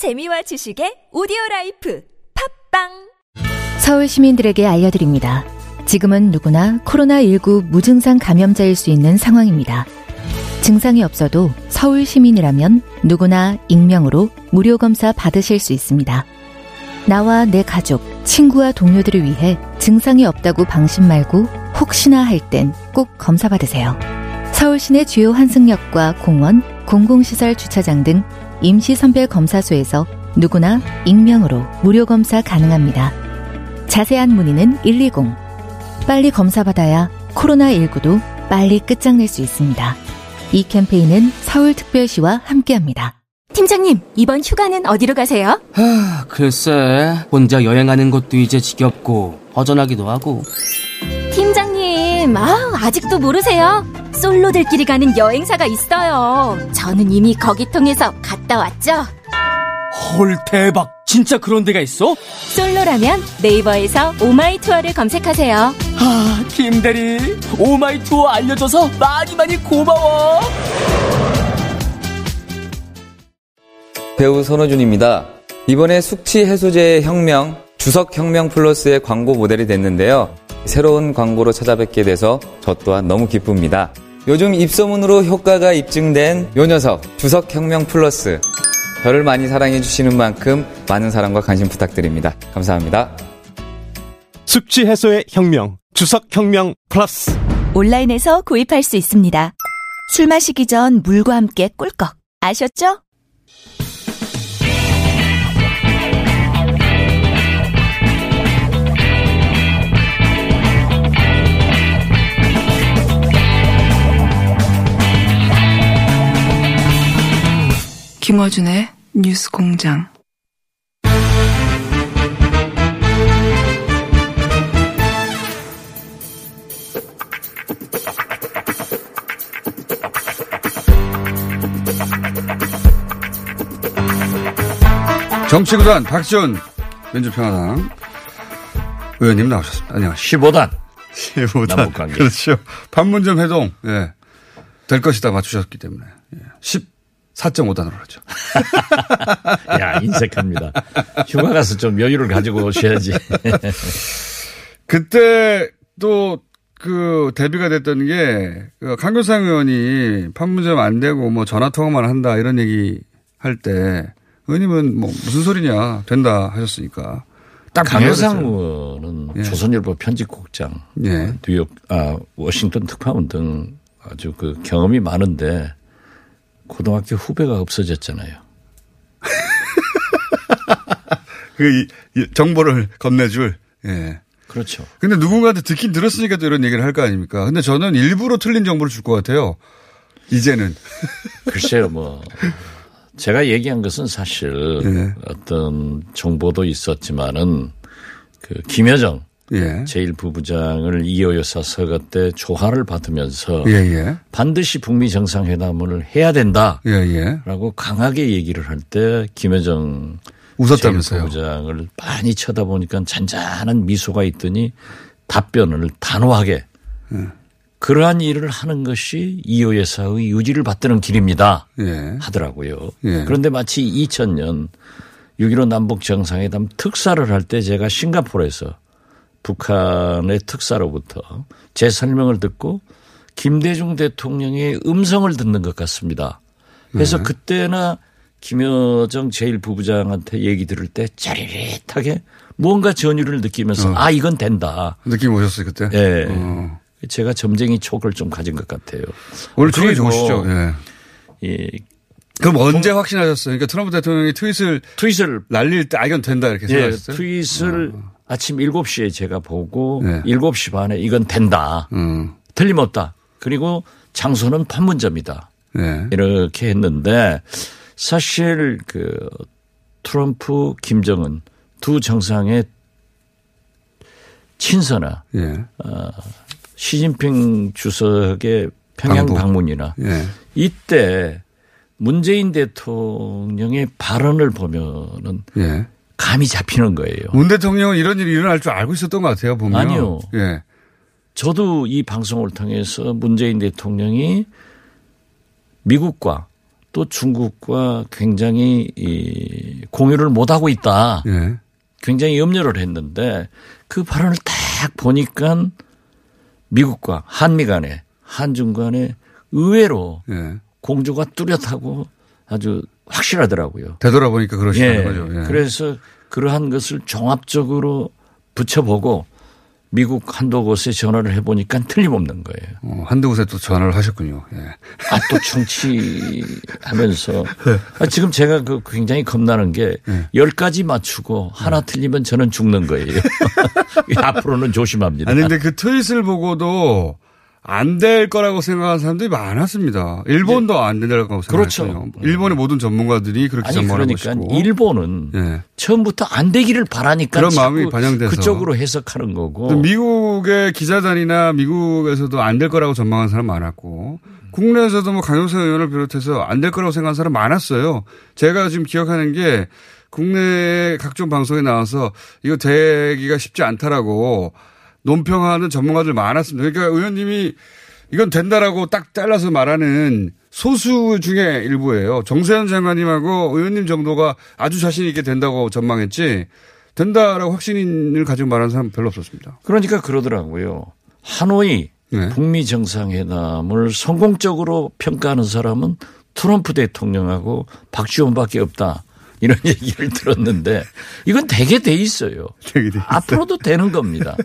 재미와 지식의 오디오 라이프 팟빵 서울 시민들에게 알려드립니다. 지금은 누구나 코로나19 무증상 감염자일 수 있는 상황입니다. 증상이 없어도 서울 시민이라면 누구나 익명으로 무료 검사 받으실 수 있습니다. 나와 내 가족, 친구와 동료들을 위해 증상이 없다고 방심 말고 혹시나 할 땐 꼭 검사 받으세요. 서울 시내 주요 환승역과 공원, 공공시설 주차장 등 임시선별 검사소에서 누구나 익명으로 무료 검사 가능합니다. 자세한 문의는 120. 빨리 검사받아야 코로나19도 빨리 끝장낼 수 있습니다. 이 캠페인은 서울특별시와 함께합니다. 팀장님 이번 휴가는 어디로 가세요? 하, 글쎄, 혼자 여행하는 것도 이제 지겹고, 허전하기도 하고. 팀장님 아 아직도 모르세요? 솔로들끼리 가는 여행사가 있어요. 저는 이미 거기 통해서 갔다 왔죠. 헐, 대박. 진짜 그런 데가 있어? 솔로라면 네이버에서 오마이 투어를 검색하세요. 아, 김대리, 오마이 투어 알려줘서 많이 많이 고마워. 배우 손호준입니다. 이번에 숙취 해소제의 혁명, 주석 혁명 플러스의 광고 모델이 됐는데요. 새로운 광고로 찾아뵙게 돼서 저 또한 너무 기쁩니다. 요즘 입소문으로 효과가 입증된 요 녀석, 주석 혁명 플러스. 저를 많이 사랑해 주시는 만큼 많은 사랑과 관심 부탁드립니다. 감사합니다. 숙취 해소의 혁명, 주석 혁명 플러스. 온라인에서 구입할 수 있습니다. 술 마시기 전 물과 함께 꿀꺽. 아셨죠? 김어준의 뉴스 공장. 정치구단 박지원 민주평화당 의원님 나오셨습니다. 안녕하세요. 15단. 15단. 남북관계. 그렇죠. 판문점 회동, 예. 될 것이다 맞추셨기 때문에. 예. 14.5단으로 그렇죠. 야, 인색합니다. 휴가 가서 좀 여유를 가지고 오셔야지. 그때 또 그 대비가 됐던 게, 그 강교상 의원이 판문점 안 되고 뭐 전화 통화만 한다 이런 얘기 할 때, 의원님은 뭐 무슨 소리냐, 된다 하셨으니까. 딱 강효상 의원은 예. 조선일보 편집국장, 예. 뉴욕, 아, 워싱턴 특파원 등 아주 그 경험이 많은데 고등학교 후배가 없어졌잖아요. 그 이- 정보를 건네줄. 예. 그렇죠. 근데 누군가한테 듣긴 들었으니까 또 이런 얘기를 할 거 아닙니까? 근데 저는 일부러 틀린 정보를 줄 것 같아요. 이제는. 글쎄요, 뭐. 제가 얘기한 것은 사실 예. 어떤 정보도 있었지만은 그 김여정 예. 제1부부장을 이호 여사 서거 때 조화를 받으면서 예, 예. 반드시 북미 정상회담을 해야 된다. 예, 예. 라고 강하게 얘기를 할 때 김여정 웃었다면서요. 부장을 많이 쳐다보니까 잔잔한 미소가 있더니 답변을 단호하게 예. 그러한 일을 하는 것이 이호 여사의 유지를 받드는 길입니다. 예. 하더라고요. 예. 그런데 마치 2000년 6.15 남북 정상회담 특사를 할 때 제가 싱가포르에서 북한의 특사로부터 제 설명을 듣고 김대중 대통령의 음성을 듣는 것 같습니다. 그래서 네. 그때나 김여정 제1부부장한테 얘기 들을 때 짜릿하게 무언가 전율을 느끼면서 어. 아 이건 된다. 느낌 오셨어요, 그때? 예. 어. 제가 점쟁이 촉을 좀 가진 것 같아요. 오늘 그리고 좋으시죠? 예. 이 그럼 언제 확신하셨어요? 그러니까 트럼프 대통령이 트윗을 트윗을 날릴 때 아, 이건 된다 이렇게 예, 생각하셨어요? 트윗을 아침 7시에 제가 보고 네. 7시 반에 이건 된다. 음. 틀림없다. 그리고 장소는 판문점이다. 예. 이렇게 했는데 사실 그 트럼프 김정은 두 정상의 친서나 예. 시진핑 주석의 평양 방북. 방문 이나 예. 이때 문재인 대통령의 발언을 보면은 예. 감이 잡히는 거예요. 문 대통령은 이런 일이 일어날 줄 알고 있었던 것 같아요, 보면. 아니요. 예. 저도 이 방송을 통해서 문재인 대통령이 미국과 또 중국과 굉장히 이 공유를 못 하고 있다. 예. 굉장히 염려를 했는데 그 발언을 딱 보니까 미국과 한미 간에 한중 간에 의외로 예. 공조가 뚜렷하고 아주 확실하더라고요. 되돌아보니까 그러시다는 예. 거죠. 예. 그래서 그러한 것을 종합적으로 붙여보고 미국 한두 곳에 전화를 해보니까 틀림없는 거예요. 어, 한두 곳에 또 전화를 하셨군요. 예. 아, 또 충치하면서. 아, 지금 제가 그 굉장히 겁나는 게 네. 열 가지 맞추고 하나 틀리면 저는 죽는 거예요. 앞으로는 조심합니다. 아니 근데 그 트윗을 보고도 안 될 거라고 생각하는 사람들이 많았습니다. 일본도 안 된다고 그렇죠. 생각했어요. 일본의 모든 전문가들이 그렇게 아니 전망하고 그러니까 있고. 일본은 예. 처음부터 안 되기를 바라니까 그런 마음이 반영돼서. 그쪽으로 해석하는 거고. 또 미국의 기자단이나 미국에서도 안 될 거라고 전망한 사람 많았고 국내에서도 뭐 강용석 의원을 비롯해서 안 될 거라고 생각한 사람 많았어요. 제가 지금 기억하는 게 국내 각종 방송에 나와서 이거 되기가 쉽지 않다라고 논평하는 전문가들 많았습니다. 그러니까 의원님이 이건 된다라고 딱 잘라서 말하는 소수 중에 일부예요. 정세현 장관님하고 의원님 정도가 아주 자신 있게 된다고 전망했지 된다라고 확신을 가지고 말하는 사람 별로 없었습니다. 그러니까 그러더라고요. 하노이 네. 북미 정상회담을 성공적으로 평가하는 사람은 트럼프 대통령하고 박지원밖에 없다. 이런 얘기를 들었는데 이건 되게 돼 있어요. 되게 돼 있어요. 앞으로도 되는 겁니다.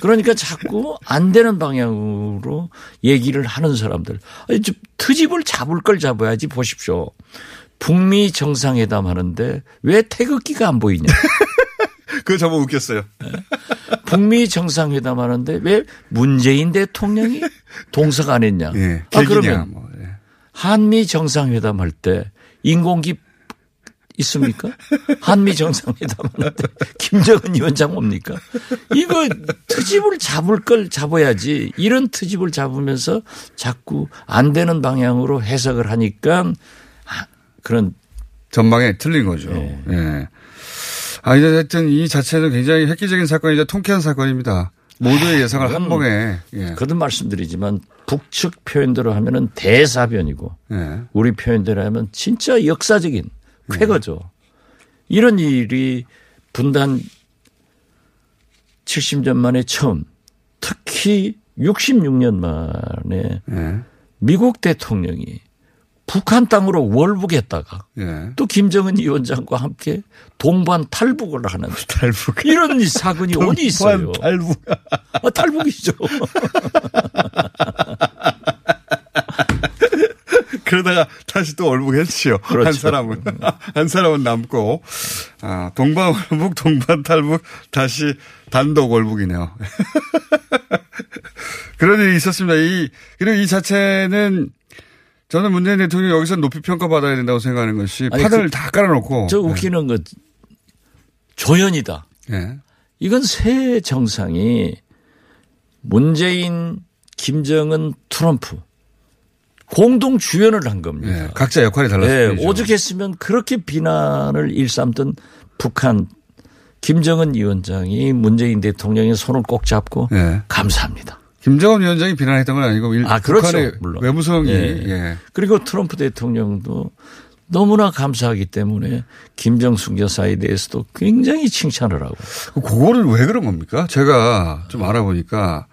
그러니까 자꾸 안 되는 방향으로 얘기를 하는 사람들. 트집을 잡을 걸 잡아야지 보십시오. 북미 정상회담 하는데 왜 태극기가 안 보이냐. 그거 정말 웃겼어요. 북미 정상회담 하는데 왜 문재인 대통령이 동석 안 했냐. 예. 아, 그러면 뭐, 예. 한미 정상회담 할 때 인공기 있습니까? 한미 정상회담 하는데 김정은 위원장 뭡니까? 이거 트집을 잡을 걸 잡아야지 이런 트집을 잡으면서 자꾸 안 되는 방향으로 해석을 하니까 아, 그런 전망에 틀린 거죠. 예. 아, 이제 하여튼 이 자체는 굉장히 획기적인 사건이자 통쾌한 사건입니다. 모두의 예상을 한 번에. 예. 거듭 말씀드리지만 북측 표현대로 하면은 대사변이고 예. 우리 표현대로 하면 진짜 역사적인 쾌거죠. 이런 일이 분단 70년 만에 처음 특히 66년 만에 예. 미국 대통령이 북한 땅으로 월북했다가 예. 또 김정은 위원장과 함께 동반 탈북을 하는 탈북. 이런 사건이 어디 있어요? 탈북. 아, 탈북이죠. 그러다가 다시 또 월북했지요. 그렇죠. 한 사람은. 한 사람은 남고. 아, 동반 월북, 동반 탈북, 다시 단독 월북이네요. 그런 일이 있었습니다. 이, 그리고 이 자체는 저는 문재인 대통령이 여기서 높이 평가받아야 된다고 생각하는 것이 아니, 판을 그- 다 깔아놓고. 저 웃기는 거 조연이다. 예. 이건 새 정상이 문재인, 김정은, 트럼프 공동 주연을 한 겁니다. 예. 각자 역할이 네, 달랐습니다. 오죽했으면 그렇게 비난을 일삼던 북한 김정은 위원장이 문재인 대통령의 손을 꼭 잡고 예. 감사합니다. 김정은 위원장이 비난했던 건 아니고 일- 아, 그렇죠. 북한의 물론. 외무성이 예. 예. 그리고 트럼프 대통령도 너무나 감사하기 때문에 김정숙 여사에 대해서도 굉장히 칭찬을 하고 그거는 왜 그런 겁니까? 제가 좀 알아보니까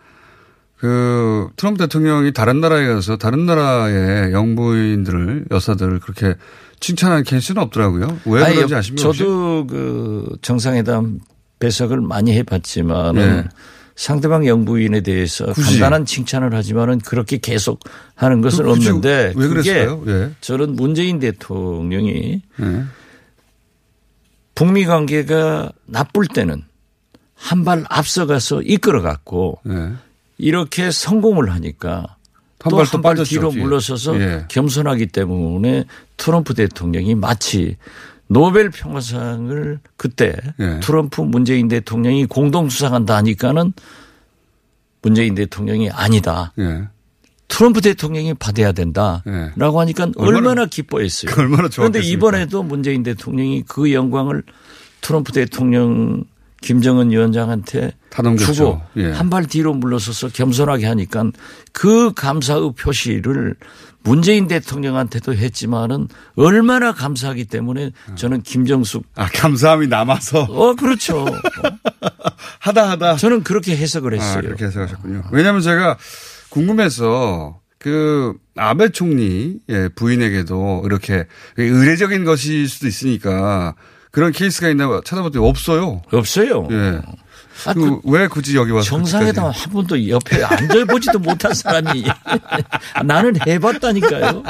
그 트럼프 대통령이 다른 나라에 가서 다른 나라의 영부인들을 여사들을 그렇게 칭찬하는 케이스는 없더라고요. 왜 아니, 그런지 아십니까? 혹시? 저도 그 정상회담 배석을 많이 해봤지만은 네. 상대방 영부인에 대해서 굳이. 간단한 칭찬을 하지만은 그렇게 계속 하는 것은 그 없는데 왜 그랬어요? 예. 저는 문재인 대통령이 예. 북미 관계가 나쁠 때는 한 발 앞서가서 이끌어갔고 예. 이렇게 성공을 하니까 한또 발또 한발 뒤로. 물러서서 예. 겸손하기 때문에 트럼프 대통령이 마치 노벨 평화상을 그때 예. 트럼프 문재인 대통령이 공동 수상한다 하니까는 문재인 대통령이 아니다. 예. 트럼프 대통령이 받아야 된다라고 하니까 얼마나- 얼마나, 기뻐했어요. 그 얼마나 그런데? 이번에도 문재인 대통령이 그 영광을 트럼프 대통령 김정은 위원장한테. 주고 예. 한발 뒤로 물러서서 겸손하게 하니까 그 감사의 표시를 문재인 대통령한테도 했지만은 얼마나 감사하기 때문에 저는 김정숙 아, 감사함이 남아서 어 그렇죠. 하다 하다. 저는 그렇게 해석을 했어요. 아, 그렇게 해석하셨군요. 왜냐하면 제가 궁금해서 그 아베 총리 예, 부인에게도 이렇게 의례적인 것일 수도 있으니까 그런 케이스가 있나 찾아봤더니 없어요. 없어요. 예. 아, 그, 왜 굳이 여기 와서 정상회담. 한 번도 옆에 앉아보지도 못한 사람이 나는 해봤다니까요.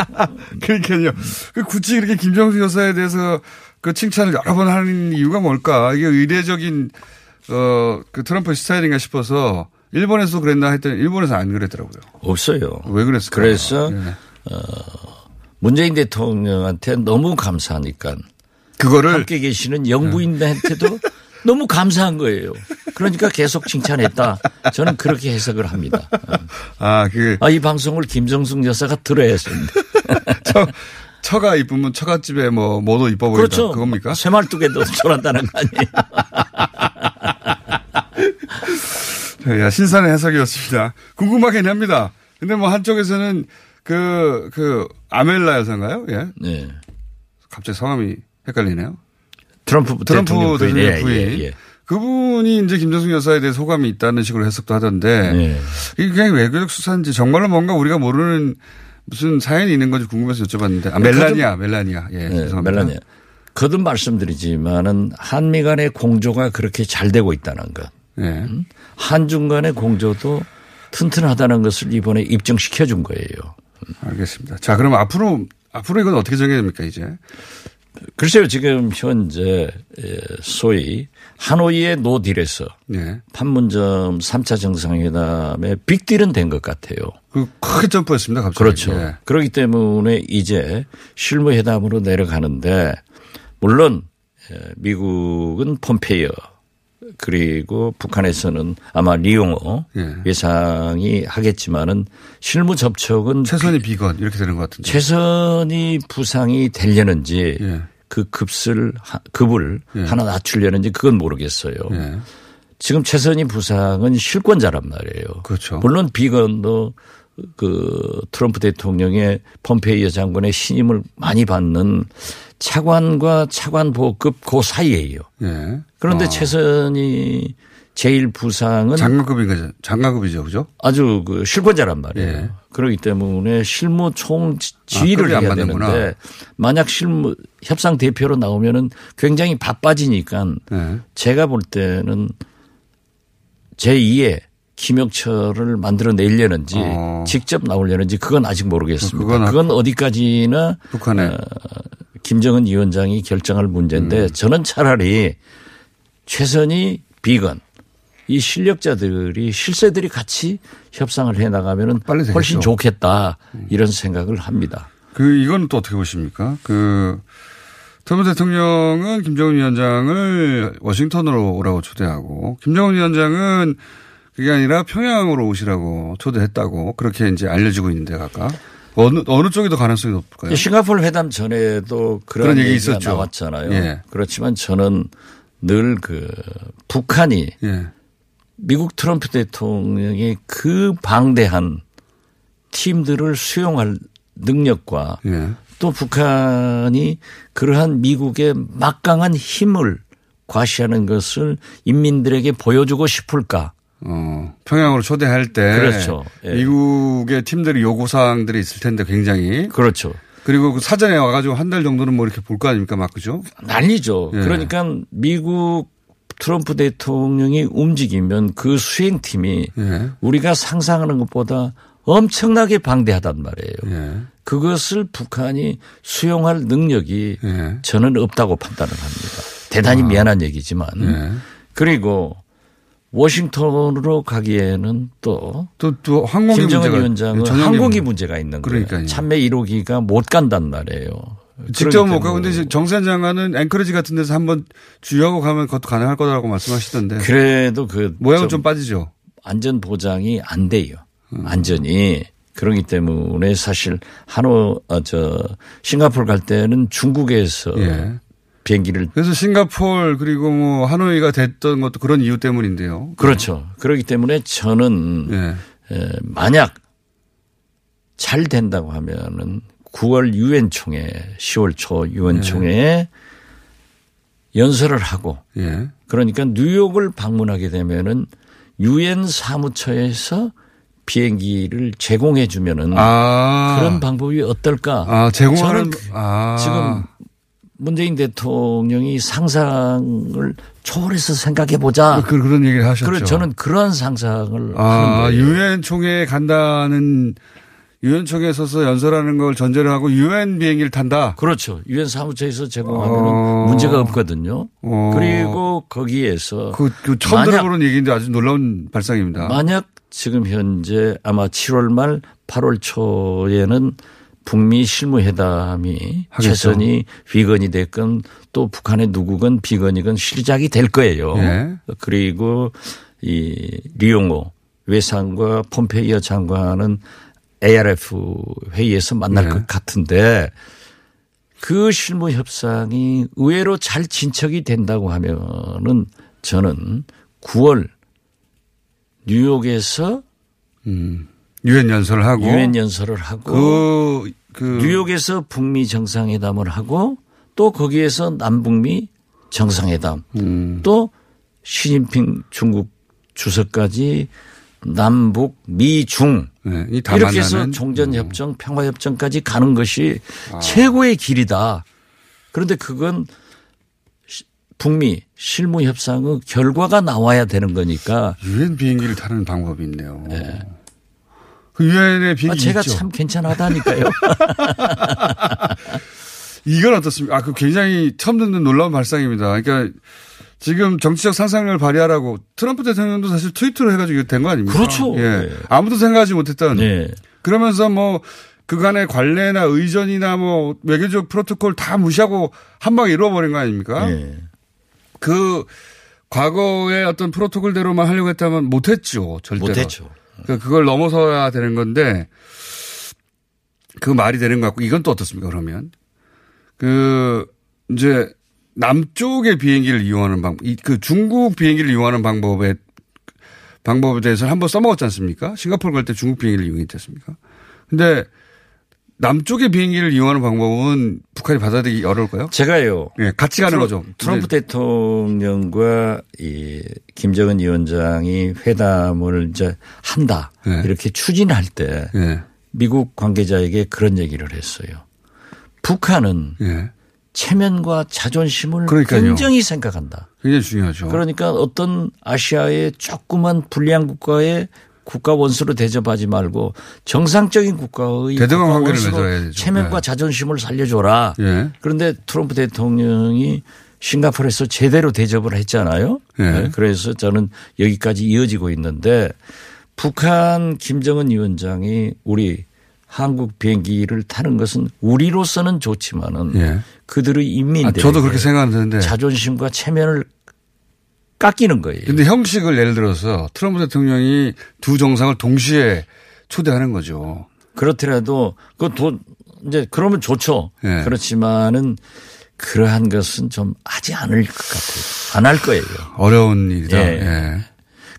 그러니까요. 그 굳이 이렇게 김정수 여사에 대해서 그 칭찬을 여러 번 하는 이유가 뭘까? 이게 의례적인 어그 트럼프 스타일인가 싶어서 일본에서 그랬나 했더니 일본에서 안 그랬더라고요. 없어요. 왜 그랬을까? 그래서 예. 문재인 대통령한테 너무 감사하니까 그거를 함께 계시는 영부인한테도 너무 감사한 거예요. 그러니까 계속 칭찬했다. 저는 그렇게 해석을 합니다. 아, 그 아, 이 방송을 김정숙 여사가 들어야 했습니다. 처, 처가 이쁘면 처갓집에 뭐 뭐도 이뻐 보인다. 그렇죠. 그겁니까? 쇠말뚝에도 졸았다는 거 아니에요. 야, 신선한 해석이었습니다. 궁금하긴 합니다. 근데 뭐 한쪽에서는 그, 그, 아멜라 여사인가요? 예. 네. 갑자기 성함이 헷갈리네요. 트럼프, 트럼프 대통령 부인. 대통령 예, 부인. 예, 예. 그분이 이제 김정숙 여사에 대해 소감이 있다는 식으로 해석도 하던데 네. 이게 그냥 외교적 수사인지 정말로 뭔가 우리가 모르는 무슨 사연이 있는 건지 궁금해서 여쭤봤는데 아, 멜라니아, 멜라니아. 예. 네, 죄송합니다. 멜라니아. 거듭 말씀드리지만은 한미 간의 공조가 그렇게 잘 되고 있다는 것. 예. 한중 간의 공조도 튼튼하다는 것을 이번에 입증시켜 준 거예요. 알겠습니다. 자, 그럼 앞으로 앞으로 이건 어떻게 정해야 됩니까, 이제? 글쎄요, 지금 현재 에, 소위 하노이의 노딜에서 예. 판문점 3차 정상회담의 빅딜은 된 것 같아요. 그 크게 점프했습니다, 갑자기. 그렇죠. 예. 그렇기 때문에 이제 실무회담으로 내려가는데 물론 에, 미국은 폼페이어 그리고 북한에서는 아마 리용호 예. 예상이 하겠지만은 실무 접촉은 최선이 비건 이렇게 되는 것 같은데. 최선이 부상이 되려는지 예. 그 급을 하- 급을 예. 하나 낮추려는지 그건 모르겠어요. 예. 지금 최선희 부상은 실권자란 말이에요. 그렇죠. 물론 비건도 그 트럼프 대통령의 폼페이어 장관의 신임을 많이 받는 차관과 차관 보급 그 사이에요. 예. 그런데 아. 최선희 제일 부상은 장관급인 거죠. 장관급이죠, 그죠? 아주 그 실권자란 말이에요. 예. 그렇기 때문에 실무 총 지휘를 아, 급이 안 해야. 되는데 만약 실무 협상 대표로 나오면은 굉장히 바빠지니까 예. 제가 볼 때는 제2의 김혁철을 만들어 내려는지 어. 직접 나오려는지 그건 아직 모르겠습니다. 그건 그건, 아- 어디까지나 북한에 어, 김정은 위원장이 결정할 문제인데 음. 저는 차라리 최선희 비건 이 실력자들이 실세들이 같이 협상을 해 나가면은. 음. 훨씬 좋겠다 이런 생각을 합니다. 그 이건 또 어떻게 보십니까? 그 트럼프 대통령은 김정은 위원장을 워싱턴으로 오라고 초대하고 김정은 위원장은 그게 아니라 평양으로 오시라고 초대했다고 그렇게 이제 알려지고 있는데 각각 어느 어느 쪽이 더 가능성이 높을까요? 싱가포르 회담 전에도 그런, 그런 얘기 있었죠. 나왔잖아요. 예. 그렇지만 저는 늘 그 북한이 예. 미국 트럼프 대통령의 그 방대한 팀들을 수용할 능력과 예. 또 북한이 그러한 미국의 막강한 힘을 과시하는 것을 인민들에게 보여주고 싶을까? 어, 평양으로 초대할 때 그렇죠. 예. 미국의 팀들이 요구 사항들이 있을 텐데 굉장히 그렇죠. 그리고 그 사전에 와가지고 한 달 정도는 뭐 이렇게 볼 거 아닙니까, 막 그죠? 난리죠. 예. 그러니까 미국 트럼프 대통령이 움직이면 그 수행팀이 예. 우리가 상상하는 것보다 엄청나게 방대하단 말이에요. 예. 그것을 북한이 수용할 능력이 예. 저는 없다고 판단을 합니다. 대단히 미안한 얘기지만 예. 그리고 워싱턴으로 가기에는 또 또, 또 항공기 김정은 문제가 위원장은 항공기 문- 문제가 있는 그러니까요. 거예요. 참매 1호기가 못 간단 말이에요. 직접 못 가고 근데 정세현 장관은 앵커리지 같은 데서 한번 주유하고 가면 그것도 가능할 거라고 말씀하시던데 그래도 그 모양은 좀 빠지죠. 안전 보장이 안 돼요. 음. 안전이 그러기 때문에 사실 한호 어, 저 싱가포르 갈 때는 중국에서 예. 비행기를 그래서 싱가폴 그리고 뭐 하노이가 됐던 것도 그런 이유 때문인데요. 그렇죠. 그렇기 때문에 저는 예. 에, 만약 잘 된다고 하면은 9월 유엔 총회, 10월 초 유엔 총회에 연설을 하고 예. 그러니까 뉴욕을 방문하게 되면은 유엔 사무처에서 비행기를 제공해 주면은 아. 그런 방법이 어떨까? 아, 제공하는 아. 지금 문재인 대통령이 상상을 초월해서 생각해 보자. 그, 그런 얘기를 하셨죠. 그래 저는 그런 상상을 아. 유엔 총회에 간다는 유엔 총회에 서서 연설하는 걸 전제로 하고 유엔 비행기를 탄다. 그렇죠. 유엔 사무처에서 제공하면 어. 문제가 없거든요. 어. 그리고 거기에서 그, 그 처음 들어보는 얘기인데 아주 놀라운 발상입니다. 만약 지금 현재 아마 7월 말 8월 초에는 북미 실무회담이 하겠죠. 최선이 비건이 됐건 또 북한의 누구건 비건이건 시작이 될 거예요. 예. 그리고 이 리용호 외상과 폼페이어 장관은 ARF 회의에서 만날 네. 것 같은데 그 실무 협상이 의외로 잘 진척이 된다고 하면은 저는 9월 뉴욕에서 음. 유엔 연설을 하고 유엔 연설을 하고 그, 그 뉴욕에서 북미 정상회담을 하고 또 거기에서 남북미 정상회담 음. 또 시진핑 중국 주석까지 남북 미중 네, 이렇게 해서 만나는 음. 종전협정 평화협정까지 가는 것이 최고의 길이다. 그런데 그건 시- 북미 실무 협상의 결과가 나와야 되는 거니까 유엔 비행기를 타는 방법이 있네요. 그 유엔의 아, 비행기 제가 있죠. 참 괜찮하다니까요. 이건 어떻습니까? 아, 그 굉장히 처음 듣는 놀라운 발상입니다. 그러니까 지금 정치적 상상력을 발휘하라고 트럼프 대통령도 사실 트위터로 해가지고 된 거 아닙니까? 그렇죠. 예. 네. 아무도 생각하지 못했던. 네. 그러면서 뭐 그간의 관례나 의전이나 뭐 외교적 프로토콜 다 무시하고 한 방에 이루어버린 거 아닙니까? 네. 그 과거의 어떤 프로토콜대로만 하려고 했다면 못했죠. 절대로. 못했죠. 그 그걸 넘어서야 되는 건데 그 말이 되는 것 같고 이건 또 어떻습니까 그러면? 그 이제 남쪽의 비행기를 이용하는 방법 이그 중국 비행기를 이용하는 방법에 방법에 대해서는 한번 써먹었지 않습니까? 싱가포르 갈 때 중국 비행기를 이용했지 않습니까? 근데 남쪽의 비행기를 이용하는 방법은 북한이 받아들이기 어려울까요? 제가요. 예, 같이 가는 거죠. 트럼프 이제 대통령과 이 김정은 위원장이 회담을 이제 한다 네. 이렇게 추진할 때 예, 미국 관계자에게 그런 얘기를 했어요. 북한은 예. 체면과 자존심을 그러니까요. 굉장히 생각한다. 굉장히 중요하죠. 그러니까 어떤 아시아의 조그만 불리한 국가의 국가 원수로 대접하지 말고 정상적인 국가의 대등한 국가 관계를 원수로 맺어야 되죠. 체면과 네. 자존심을 살려줘라. 예. 그런데 트럼프 대통령이 싱가포르에서 제대로 대접을 했잖아요. 예. 네, 그래서 저는 여기까지 이어지고 있는데 북한 김정은 위원장이 우리 한국 비행기를 타는 것은 우리로서는 좋지만은 예. 그들의 아, 인민들 저도 그렇게 생각하는데. 자존심과 체면을 깎이는 거예요. 근데 형식을 예를 들어서 트럼프 대통령이 두 정상을 동시에 초대하는 거죠. 그렇더라도 그돈 이제 그러면 좋죠. 예. 그렇지만은 그러한 것은 좀 하지 않을 것 같아요. 안 할 거예요. 어려운 일이다. 예. 예.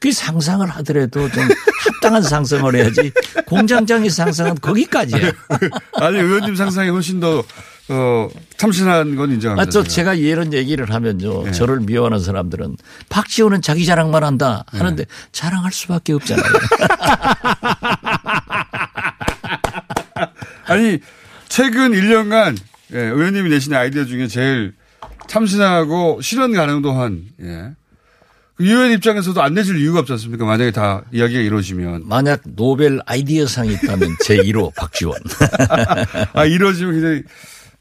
그 상상을 하더라도 좀 합당한 상상을 해야지 공장장의 상상은 거기까지야. 아니 의원님 상상이 훨씬 더 어, 참신한 건 인정합니다. 아, 저 제가. 제가 이런 얘기를 하면요. 예. 저를 미워하는 사람들은 박지원은 자기 자랑만 한다 예. 하는데 자랑할 수밖에 없잖아요. 아니 최근 1년간 예, 의원님이 내신 아이디어 중에 제일 참신하고 실현 가능도 한 예. 그 유엔 입장에서도 안 내줄 이유가 없지 않습니까? 만약에 다 이야기가 이루어지면. 만약 노벨 아이디어상이 있다면 제1호 박지원. 아, 이루어지면 굉장히,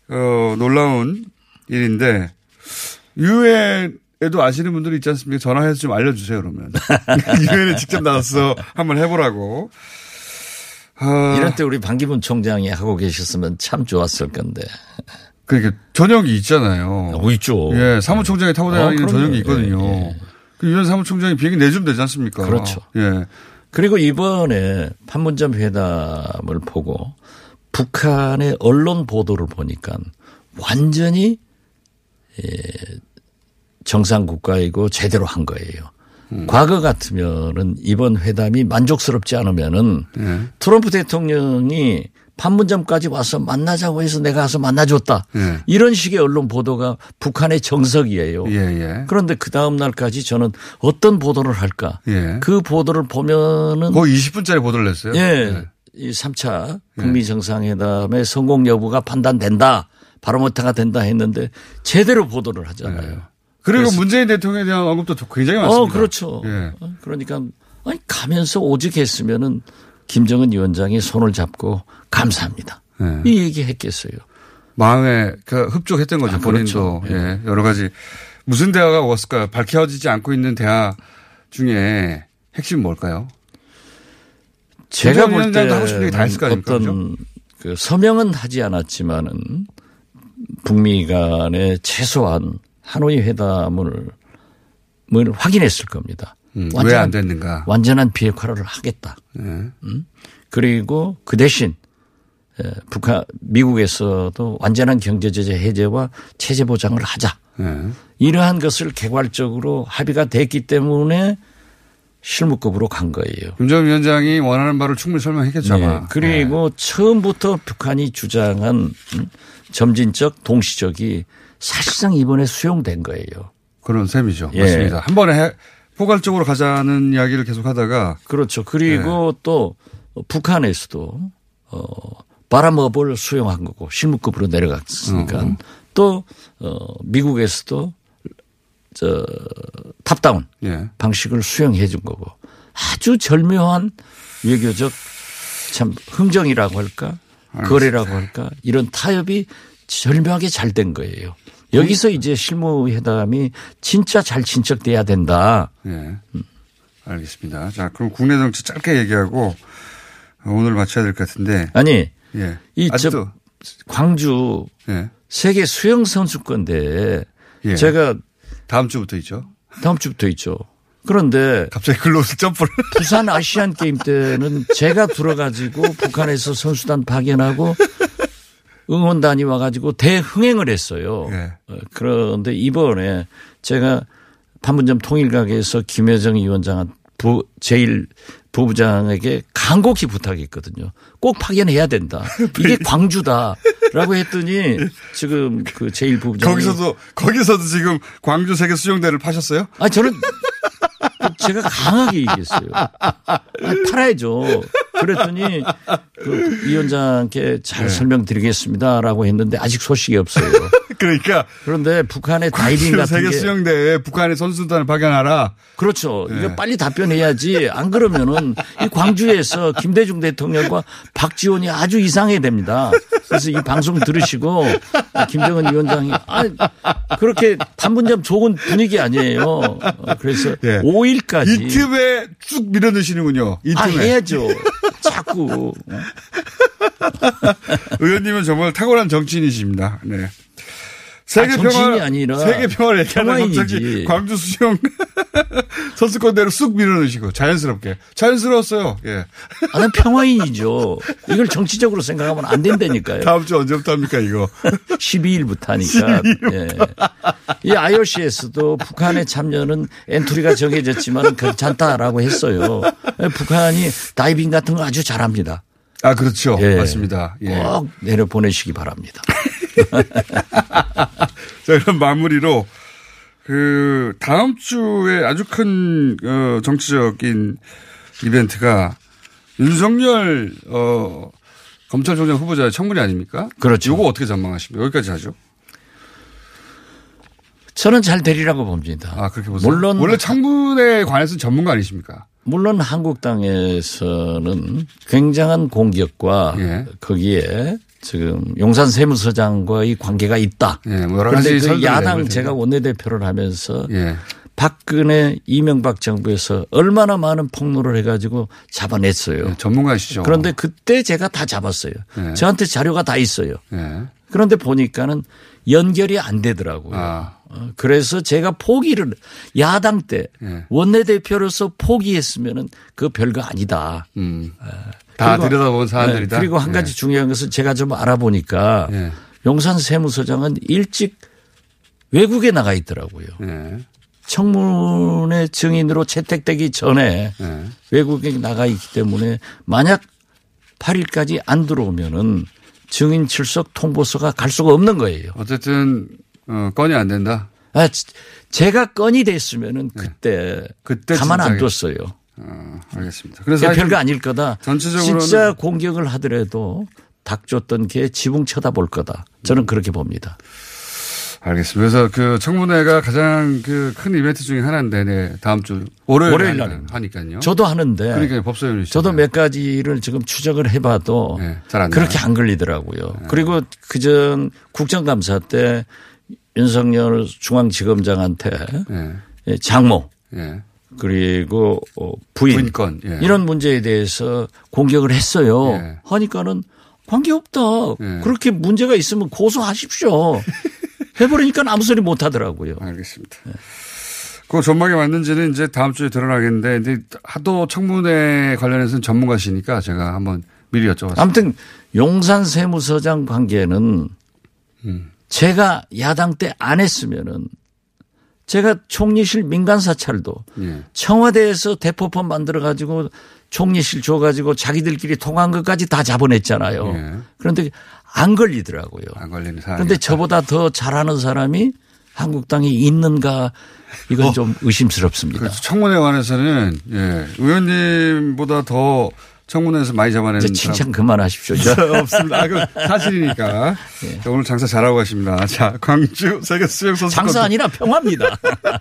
어, 놀라운 일인데, 유엔에도 아시는 분들이 있지 않습니까? 전화해서 좀 알려주세요, 그러면. 유엔에 직접 나가서 한번 해보라고. 아, 이럴 때 우리 반기문 총장이 하고 계셨으면 참 좋았을 건데. 그러니까 전역이 있잖아요. 어, 있죠. 예, 사무총장이 타고 다니는 어. 전역이 있거든요. 예, 예. 그 유엔 사무총장이 비행기 내주면 되지 않습니까? 그렇죠. 예. 그리고 이번에 판문점 회담을 보고 북한의 언론 보도를 보니까 완전히 정상 국가이고 제대로 한 거예요. 음. 과거 같으면은 이번 회담이 만족스럽지 않으면은 예. 트럼프 대통령이 판문점까지 와서 만나자고 해서 내가 가서 만나줬다. 예. 이런 식의 언론 보도가 북한의 정석이에요. 예, 예. 그런데 그 다음 날까지 저는 어떤 보도를 할까? 예. 그 보도를 보면은 거의 20분짜리 보도를 냈어요. 예. 이 3차 북미 정상회담의 성공 여부가 판단된다. 바로모타가 된다 했는데 제대로 보도를 하잖아요. 그리고 그래서- 문재인 대통령에 대한 언급도 굉장히 많습니다. 어, 그렇죠. 예. 어, 그러니까 아니 가면서 오직 했으면은 김정은 위원장이 손을 잡고 감사합니다. 예. 이 얘기 했겠어요. 마음에 그 흡족했던 거죠. 아, 본인도. 그렇죠. 예. 여러 가지 무슨 대화가 왔을까요? 밝혀지지 않고 있는 대화 중에 핵심 뭘까요? 제가 볼 아닙니까? 어떤 그 서명은 하지 않았지만은 북미 간의 최소한 하노이 회담을 을 확인했을 겁니다. 음, 완전한- 왜안 됐는가? 완전한 비핵화를 하겠다. 예. 음? 그리고 그 대신 에, 북한 미국에서도 완전한 경제 제재 해제와 체제 보장을 하자. 예. 이러한 것을 개괄적으로 합의가 됐기 때문에 실무급으로 간 거예요. 김정은 위원장이 원하는 바를 충분히 설명했겠죠. 네. 그리고 처음부터 북한이 주장한 음, 점진적 동시적이 사실상 이번에 수용된 거예요. 그런 셈이죠. 예. 맞습니다. 한 번에 해- 포괄적으로 가자는 이야기를 계속 하다가 그렇죠. 그리고 또 북한에서도 어 바람업을 수용한 거고 실무급으로 내려갔으니까 어. 또 어, 미국에서도 저 탑다운 예. 방식을 수용해 준 거고 아주 절묘한 외교적 참 흥정이라고 할까 거래라고 할까 이런 타협이 절묘하게 잘 된 거예요. 여기서 이제 실무회담이 진짜 잘 진척돼야 된다. 예. 알겠습니다. 자, 그럼 국내 정치 짧게 얘기하고 오늘 마쳐야 될 것 같은데. 아니 예. 이 아직도 저 광주 예. 세계 수영 선수권대회 예. 제가 다음 주부터 있죠. 다음 주부터 있죠. 그런데 갑자기 글로 점프를. 부산 아시안 게임 때는 제가 들어가지고 북한에서 선수단 파견하고 응원단이 와가지고 대흥행을 했어요. 예. 어, 그런데 이번에 제가 판문점 통일각에서 김여정 위원장 부 제일 부부장에게 간곡히 부탁했거든요. 꼭 파견해야 된다. 이게 광주다 라고 했더니 지금 그 제일 부부장이 거기서도 거기서도 지금 광주 세계 수영대를 파셨어요? 아 저는 제가 강하게 얘기했어요. 아, 팔아야죠. 그랬더니 그 위원장께 잘 네. 설명드리겠습니다라고 했는데 아직 소식이 없어요. 그러니까 그런데 북한의 다이빙 같은 세계 게 수영대에 북한의 선수단을 파견하라. 그렇죠. 네. 이거 빨리 답변해야지. 안 그러면은 이 광주에서 김대중 대통령과 박지원이 아주 이상해야 됩니다. 그래서 이 방송 들으시고 김정은 위원장이 아 그렇게 판문점 좋은 분위기 아니에요. 어, 그래서 예. 5일까지 이 틈에 쭉 밀어넣으시는군요. 이아 틈에. 해야죠. 자꾸 의원님은 정말 탁월한 정치인이십니다. 네. 세계 아, 평화 아니라 세계 평화를 평화인이지. 갑자기 광주 수영 선수권대로 쑥 밀어넣으시고 자연스럽게 자연스러웠어요. 예. 아, 난 평화인이죠. 이걸 정치적으로 생각하면 안 된다니까요. 다음 주 언제부터 합니까 이거? 12일부터 하니까. 예. 이 IOC에서도 북한의 참여는 엔트리가 정해졌지만 괜찮다라고 했어요. 북한이 다이빙 같은 거 아주 잘합니다. 아 그렇죠. 예. 맞습니다. 예. 꼭 내려 보내시기 바랍니다. 자 그럼 마무리로 그 다음 주에 아주 큰 어, 정치적인 이벤트가 윤석열 어, 검찰총장 후보자의 청문회 아닙니까? 그렇죠. 이거 어떻게 전망하십니까? 여기까지 하죠. 저는 잘 되리라고 봅니다. 아 그렇게 보세요. 물론 원래 청문회에 관해서는 전문가 아니십니까? 물론 한국당에서는 굉장한 공격과 예. 거기에 지금 용산 세무서장과의 관계가 있다. 예, 뭐 여러 그런데 가지 그 야당 제가 원내대표를 하면서 예. 박근혜 이명박 정부에서 얼마나 많은 폭로를 해가지고 잡아냈어요. 예, 전문가시죠. 그런데 그때 제가 다 잡았어요. 예. 저한테 자료가 다 있어요. 예. 그런데 보니까는 연결이 안 되더라고요. 아. 어, 그래서 제가 포기를 야당 때 예. 원내대표로서 포기했으면은 그 별거 아니다. 음. 다 들여다본 사안들이다. 네, 그리고 한 가지 중요한 것은 제가 좀 알아보니까 예. 용산 세무서장은 일찍 외국에 나가 있더라고요. 예. 청문회 증인으로 채택되기 전에 예. 외국에 나가 있기 때문에 만약 8일까지 안 들어오면은 증인 출석 통보서가 갈 수가 없는 거예요. 어쨌든 어, 건이 안 된다. 아, 지- 제가 건이 됐으면은 그때, 네. 그때 가만 안. 뒀어요. 어, 알겠습니다. 그래서 별거 아닐 거다. 전체적으로는 진짜 공격을 하더라도 닭 줬던 개 지붕 쳐다볼 거다. 저는 그렇게 봅니다. 알겠습니다. 그래서 그 청문회가 가장 그 큰 이벤트 중에 하나인데 네, 다음 주 월요일 월요일 날. 하니까요. 저도 하는데 그러니까 법사위원이 저도 몇 가지를 지금 추적을 해봐도 네, 잘안 그렇게. 안 걸리더라고요. 그리고 그전 국정감사 때 윤석열 중앙지검장한테 예. 예, 장모 예. 그리고 어, 부인, 부인권, 예. 이런 문제에 대해서 공격을 했어요. 예. 하니까는 관계 없다. 예. 그렇게 문제가 있으면 고소하십시오. 해버리니까 아무 소리 못 하더라고요. 알겠습니다. 그 전망이 맞는지는 이제 다음 주에 드러나겠는데, 근데 하도 청문회 관련해서는 전문가시니까 제가 한번 미리 여쭤봤습니다. 아무튼 용산 세무서장 관계는 음. 제가 야당 때 안 했으면은 제가 총리실 민간 사찰도 예. 청와대에서 대포폰 만들어 가지고 총리실 줘 가지고 자기들끼리 통한 것까지 다 잡아냈잖아요. 예. 그런데 안 걸리더라고요. 안 걸리는 사람. 그런데 저보다 더 잘하는 사람이 한국당에 있는가 이건 좀 의심스럽습니다. 어. 그래서 청문회 관해서는 예, 의원님보다 더 청문회에서 많이 잡아내는 칭찬 그만하십시오. 저. 사람 없습니다. 아, 그 사실이니까. 예. 자, 오늘 장사 잘하고 가십니다. 자, 광주 세계 수영 선수권 장사 아니라 평화입니다.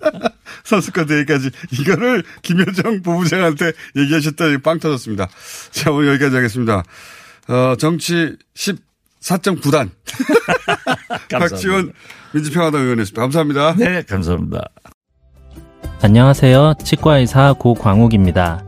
선수권 대회까지 이거를 김여정 부부장한테 얘기하셨더니 빵 터졌습니다. 자, 오늘 여기까지 하겠습니다. 어, 정치 14.9단. 박지원 민주평화당 의원이었습니다. 감사합니다. 네, 감사합니다. 안녕하세요. 치과의사 고광욱입니다.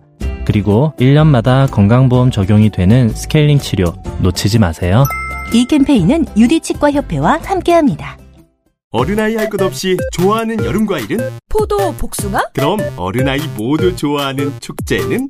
그리고 1년마다 건강보험 적용이 되는 스케일링 치료 놓치지 마세요. 이 캠페인은 유디치과협회와 함께합니다. 어른아이 할 것 없이 좋아하는 여름 과일은? 포도, 복숭아, 그럼 어른아이 모두 좋아하는 축제는?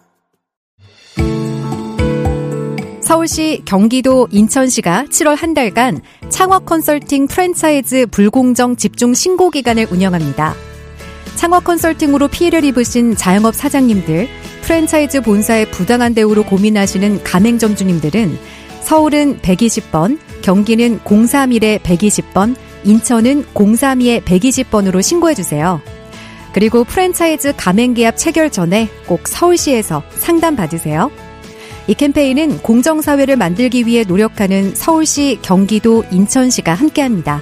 서울시, 경기도, 인천시가 7월 한 달간 창업 컨설팅 프랜차이즈 불공정 집중 신고 기간을 운영합니다. 창업 컨설팅으로 피해를 입으신 자영업 사장님들, 프랜차이즈 본사의 부당한 대우로 고민하시는 가맹점 주님들은 서울은 120번, 경기는 031에 120번, 인천은 032에 120번으로 신고해주세요. 그리고 프랜차이즈 가맹계약 체결 전에 꼭 서울시에서 상담 받으세요. 이 캠페인은 공정사회를 만들기 위해 노력하는 서울시, 경기도, 인천시가 함께합니다.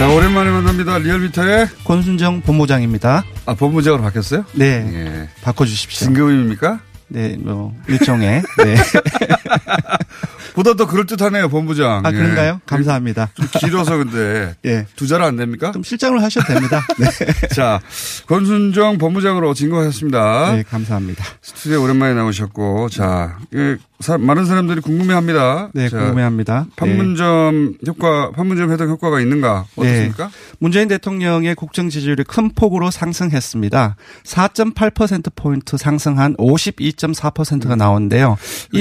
자, 오랜만에 만납니다. 리얼미터의 권순정 본부장입니다. 아, 본부장으로 바뀌었어요? 네. 예. 바꿔주십시오. 진급입니까? 네, 뭐, 일종의. 네. 보다 더 그럴듯하네요, 본부장. 아, 예. 그런가요? 감사합니다. 좀 길어서 근데. 예. 두 자로 안 됩니까? 좀 실장으로 하셔도 됩니다. 네. 자, 권순정 본부장으로 진급하셨습니다. 네, 감사합니다. 스튜디오에 오랜만에 나오셨고, 자, 예, 사- 많은 사람들이 궁금해 합니다. 네, 자, 궁금해 합니다. 판문점 효과, 판문점 회동 효과가 있는가? 어떻습니까? 네. 문재인 대통령의 국정 지지율이 큰 폭으로 상승했습니다. 4.8%포인트 상승한 52.4%가 나오는데요.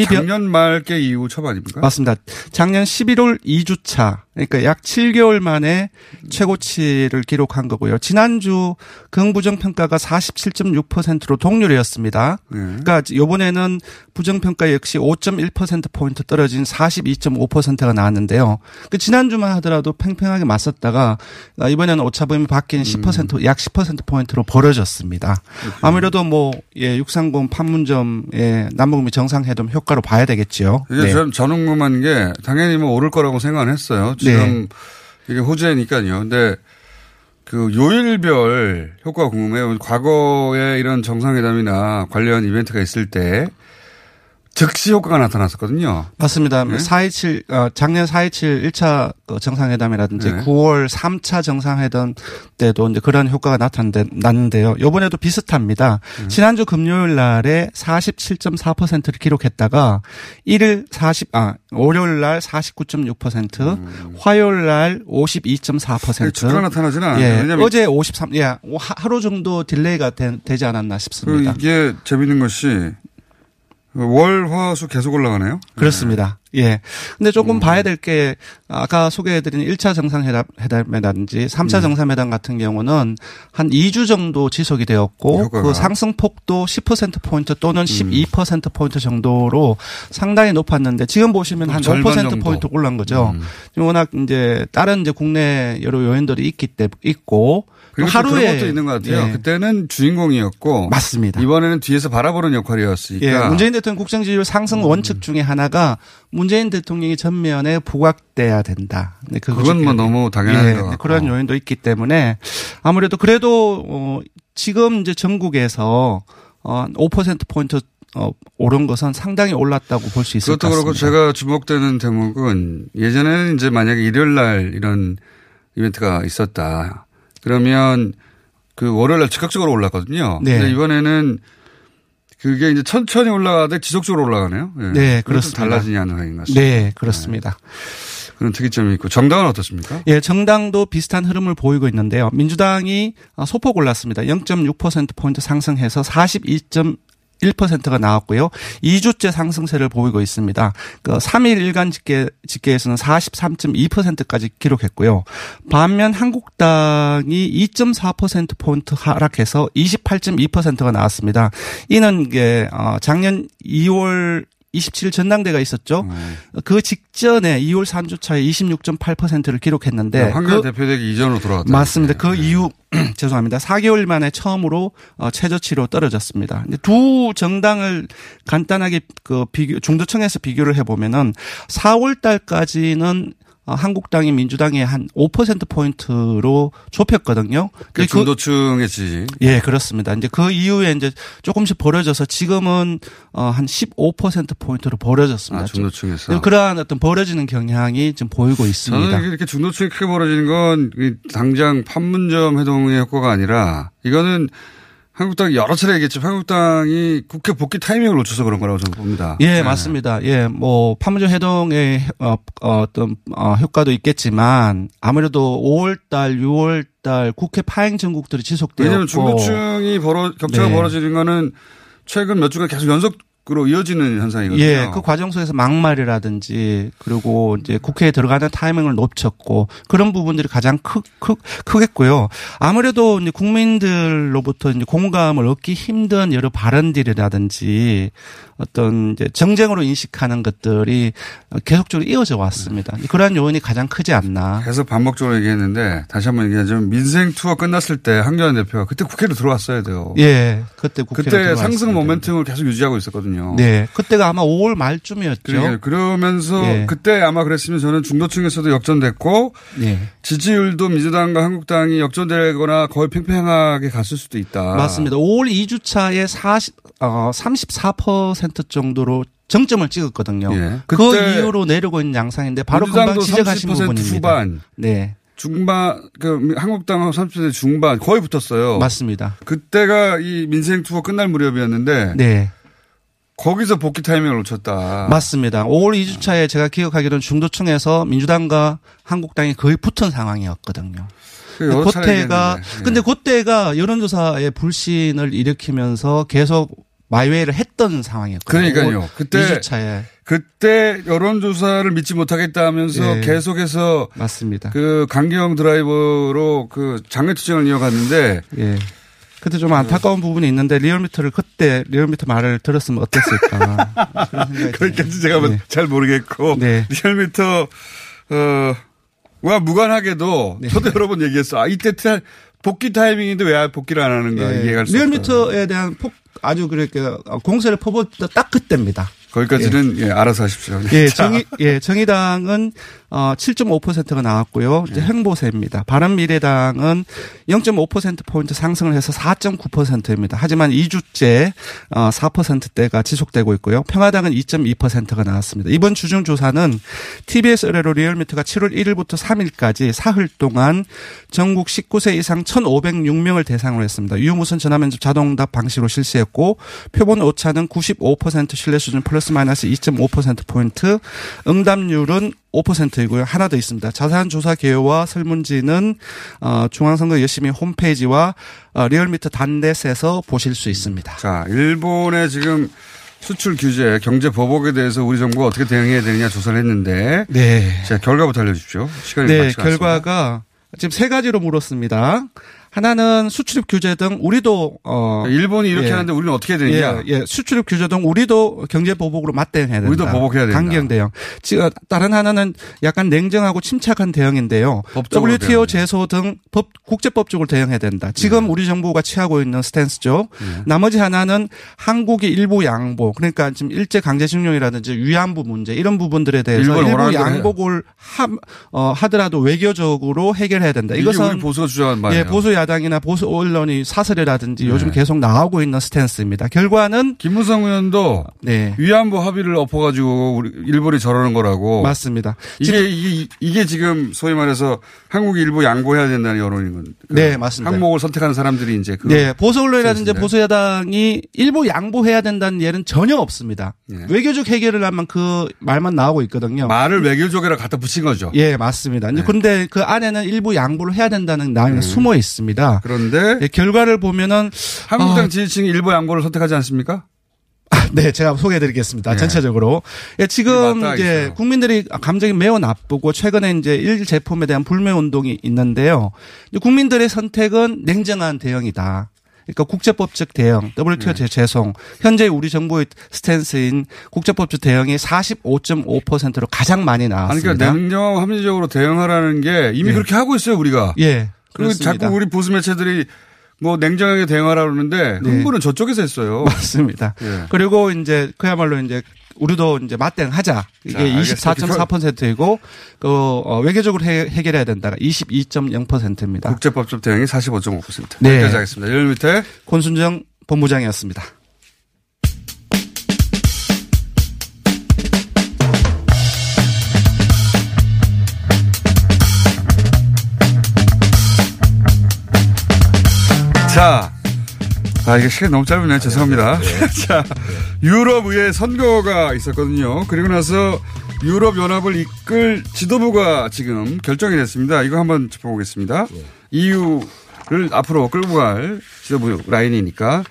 작년 말께 이후 초반 아닙니까? 맞습니다. 작년 11월 2주차, 그러니까 약 7개월 만에 최고치를 기록한 거고요. 지난주 긍부정 평가가 47.6%로 동률이었습니다. 네. 그러니까 요번에는 부정 평가 역시 5.1%포인트 떨어진 42.5%가 나왔는데요. 그 지난주만 하더라도 팽팽하게 맞섰다가 이번에는 오차범위 바뀐 10%, 약 10%포인트로 벌어졌습니다. 아무래도 뭐, 예, 630 판문점의 남북미 정상회담 효과로 봐야 되겠지요. 이게 네. 전, 저는 궁금한 게 당연히 뭐 오를 거라고 생각은 했어요. 지금 이게 호재니까요. 근데 그 요일별 효과가 궁금해요. 과거에 이런 정상회담이나 관련 이벤트가 있을 때 즉시 효과가 나타났었거든요. 맞습니다. 네? 4.27, 어, 작년 4.27 1차 그 정상회담이라든지 네. 9월 3차 정상회담 때도 이제 그런 효과가 나타났는데요. 요번에도 비슷합니다. 음. 지난주 금요일 날에 47.4%를 기록했다가 1일 40, 아, 월요일 날 49.6%, 화요일 날 52.4%. 음. 주가 나타나지는 않아요. 예, 어제 53, 예, 하- 하루 정도 delay가 되, 지 않았나 그 싶습니다. 이게 재밌는 것이 월, 화, 수 계속 올라가네요. 그렇습니다. 예. 근데 조금 봐야 될 게 아까 소개해드린 1차 정상회담이라든지 3차 정상회담 같은 경우는 한 2주 정도 지속이 되었고 효과가. 그 상승폭도 10%포인트 또는 12%포인트 정도로 상당히 높았는데 지금 보시면 한 절반 5%포인트 정도. 올라간 거죠. 워낙 이제 다른 이제 국내 여러 요인들이 있기 때문에 있고 또 그리고 또 하루에 그런 것도 있는 것 같아요. 예. 그때는 주인공이었고 맞습니다. 이번에는 뒤에서 바라보는 역할이었으니까. 예, 문재인 대통령 국정 지지율 상승 원칙 중에 하나가 문재인 대통령이 전면에 부각돼야 된다. 네, 그건 뭐 너무 당연한 예, 것 같고. 그런 요인도 있기 때문에 아무래도 그래도 어, 지금 이제 전국에서 어, 5% 포인트 어, 오른 것은 상당히 올랐다고 볼 수 있을 것 그것도 같습니다. 그렇고 제가 주목되는 대목은 예전에는 이제 만약에 일요일 날 이런 이벤트가 있었다. 그러면 그 월요일 날 즉각적으로 올랐거든요. 네. 근데 이번에는 그게 이제 천천히 올라가되 지속적으로 올라가네요. 예. 네, 그것도 그렇습니다. 달라지냐는 얘기인 것 같습니다. 네, 그렇습니다. 그런 특이점이 있고 정당은 어떻습니까? 예, 정당도 비슷한 흐름을 보이고 있는데요. 민주당이 어, 소폭 올랐습니다. 0.6%포인트 상승해서 42.1%가 나왔고요. 2주째 상승세를 보이고 있습니다. 그 3일 일간 집계, 집계에서는 43.2%까지 기록했고요. 반면 한국당이 2.4%포인트 하락해서 28.2%가 나왔습니다. 이는 이게, 어, 작년 2월 27일 전당대가 있었죠. 그 직전에 2월 3주차에 26.8%를 기록했는데 황교안 그- 대표되기 이전으로 돌아갔다. 맞습니다. 그 이후 죄송합니다. 4개월 만에 처음으로 어, 최저치로 떨어졌습니다. 근데 두 정당을 간단하게 그 비교 중도층에서 비교를 해 보면은 4월 달까지는 어, 한국당이 민주당에 한5% 포인트로 좁혔거든요. 그 근데 중도층의 지지. 예, 그렇습니다. 이제 그 이후에 이제 조금씩 벌어져서 지금은 어, 한 15% 포인트로 벌어졌습니다. 아, 중도층에서. 그러한 어떤 벌어지는 경향이 지금 보이고 있습니다. 저는 이렇게 중도층이 크게 벌어지는 건이 당장 판문점 회동의 효과가 아니라 이거는 한국당이 여러 차례 얘기했지만 한국당이 국회 복귀 타이밍을 놓쳐서 그런 거라고 저는 봅니다. 예, 네. 맞습니다. 예, 뭐 판문점 회동의 어, 어떤 어, 효과도 있겠지만 아무래도 5월달, 6월달 국회 파행 전국들이 지속되었고 왜냐하면 중도층이 벌어 격차가 네. 벌어지는 거는 최근 몇 주간 계속 연속 으로 이어지는 현상이거든요. 예, 그 과정 속에서 막말이라든지 그리고 이제 국회에 들어가는 타이밍을 놓쳤고 그런 부분들이 가장 크, 크, 크겠고요. 아무래도 이제 국민들로부터 이제 공감을 얻기 힘든 여러 발언들이라든지 어떤 이제 정쟁으로 인식하는 것들이 계속적으로 이어져 왔습니다. 그러한 요인이 가장 크지 않나. 계속 반복적으로 얘기했는데 다시 한번 얘기하자면 민생 투어 끝났을 때 한교안 대표가 그때 국회로 들어왔어야 돼요. 예, 그때 국회로 그때 들어왔습니다. 상승 모멘텀을 계속 유지하고 있었거든요. 네, 그때가 아마 5월 말쯤이었죠. 그러니까 그러면서 예. 그때 아마 그랬으면 저는 중도층에서도 역전됐고 예. 지지율도 민주당과 한국당이 역전되거나 거의 팽팽하게 갔을 수도 있다. 맞습니다. 5월 2주차에 40, 어, 34% 정도로 정점을 찍었거든요. 예. 그 이후로 내려고 있는 양상인데 바로 금방 지적하신 30% 부분입니다. 후반. 네. 중반 그 한국당하고 30% 중반 거의 붙었어요. 맞습니다. 그때가 이 민생 투어 끝날 무렵이었는데 네. 거기서 복귀 타이밍을 놓쳤다. 맞습니다. 5월 2주차에 제가 기억하기로는 중도층에서 민주당과 한국당이 거의 붙은 상황이었거든요. 그 그때가. 예. 근데 그때가 여론조사의 불신을 일으키면서 계속 my way를 했던 상황이었거든요. 그러니까요. 그때 2주차에 그때 여론조사를 믿지 못하겠다면서 예. 계속해서 맞습니다. 그 강경 드라이브로 그 장외 투쟁을 이어갔는데 예. 그때 좀 안타까운 부분이 있는데 리얼미터를 그때 리얼미터 말을 들었으면 어땠을까. 거기까지 제가 네. 잘 모르겠고 네. 리얼미터 어와 무관하게도 네. 저도 여러 번 얘기했어. 아 이때 타, 복귀 타이밍인데 왜 복귀를 안 하는가 예. 수 없다. 리얼미터에 대한 폭 아주 그렇게 공세를 퍼붓다 딱 그때입니다. 거기까지는 예, 알아서 하십시오. 예, 자, 정의, 예, 정의당은 어 7.5%가 나왔고요. 네. 이제 행보세입니다. 바른미래당은 0.5% 포인트 상승을 해서 4.9%입니다. 하지만 2주째 어 4%대가 지속되고 있고요. 평화당은 2.2%가 나왔습니다. 이번 주중 조사는 TBS 의뢰로 리얼미터가 7월 1일부터 3일까지 사흘 동안 전국 19세 이상 1,506명을 대상으로 했습니다. 유무선 전화면접 자동응답 방식으로 실시했고 표본 오차는 95% 신뢰 수준 플러스 마이너스 2.5% 포인트, 응답률은 5%이고요. 하나 더 있습니다. 자세한 조사 개요와 설문지는 어, 중앙선거 여심위 홈페이지와 어, 리얼미터 dot net에서 보실 수 있습니다. 자 일본의 지금 수출 규제, 경제 보복에 대해서 우리 정부가 어떻게 대응해야 되느냐 조사를 했는데 네. 자 결과부터 알려주십시오. 시간이 네. 결과가 지금 세 가지로 물었습니다. 하나는 수출입 규제 등 우리도 어 일본이 이렇게 예. 하는데 우리는 어떻게 해야 되느냐. 예, 예. 수출입 규제 등 우리도 경제 보복으로 맞대응해야 된다. 우리도 보복해야 된다. 강경 대응. 지금 다른 하나는 약간 냉정하고 침착한 대응인데요. WTO 대응해야 제소 등 법, 국제법적으로 대응해야 된다. 지금 우리 정부가 취하고 있는 스탠스죠. 네. 나머지 하나는 한국의 일부 양보, 그러니까 지금 일제 강제징용이라든지 위안부 문제 이런 부분들에 대해서 일부 양복을 하, 어, 하더라도 외교적으로 해결해야 된다. 이것은 우리 보수가 주장한 말이에요. 예, 보수 야당이나 보수 언론이 사설이라든지 요즘 네. 계속 나오고 있는 스탠스입니다. 결과는 김무성 의원도 네. 위안부 합의를 엎어가지고 우리 일본이 저러는 거라고. 맞습니다. 이게 이게 이게 지금 소위 말해서 한국이 일부 양보해야 된다는 여론인 건. 그 네, 맞습니다. 항목을 선택하는 사람들이 이제 그 네, 보수 언론이라든지. 보수 야당이 일부 양보해야 된다는 예는 전혀 없습니다. 외교적 해결을 하면 그 말만 나오고 있거든요. 말을 외교적이라 갖다 붙인 거죠. 예, 맞습니다. 네. 근데 그 안에는 일부 양보를 해야 된다는 내용이 숨어 있습니다. 그런데 예, 결과를 보면은 한국당 어, 지지층이 일부 양보를 선택하지 않습니까? 네, 제가 소개해드리겠습니다. 네. 전체적으로. 예, 지금 맞닿아 이제. 국민들이 감정이 매우 나쁘고 최근에 이제 일 제품에 대한 불매 운동이 있는데요. 국민들의 선택은 냉정한 대응이다. 그러니까 국제법적 대응, WTO 네. 재송, 현재 우리 정부의 스탠스인 국제법적 대응이 45.5%로 가장 많이 아니, 나왔습니다. 그러니까 냉정하고 합리적으로 대응하라는 게 이미 예. 그렇게 하고 있어요, 우리가. 예. 그리고 그렇습니다. 자꾸 우리 보수 매체들이 뭐 냉정하게 대응하라 그러는데 네. 흥분은 저쪽에서 했어요. 맞습니다. 예. 그리고 이제 그야말로 이제 우리도 이제 맞대응하자. 이게 자, 알겠습니다. 24.4%이고 그 어, 외교적으로 해, 해결해야 된다가 22.0%입니다. 국제법적 대응이 45.5%. 네. 여기까지 하겠습니다. 열 밑에 권순정 본부장이었습니다. 자. 아, 이게 시간이 너무 짧으네요. 죄송합니다. 자, 유럽의회 선거가 있었거든요. 그리고 나서 유럽연합을 이끌 지도부가 지금 결정이 됐습니다. 이거 한번 짚어보겠습니다. EU를 앞으로 끌고 갈 지도부 라인이니까.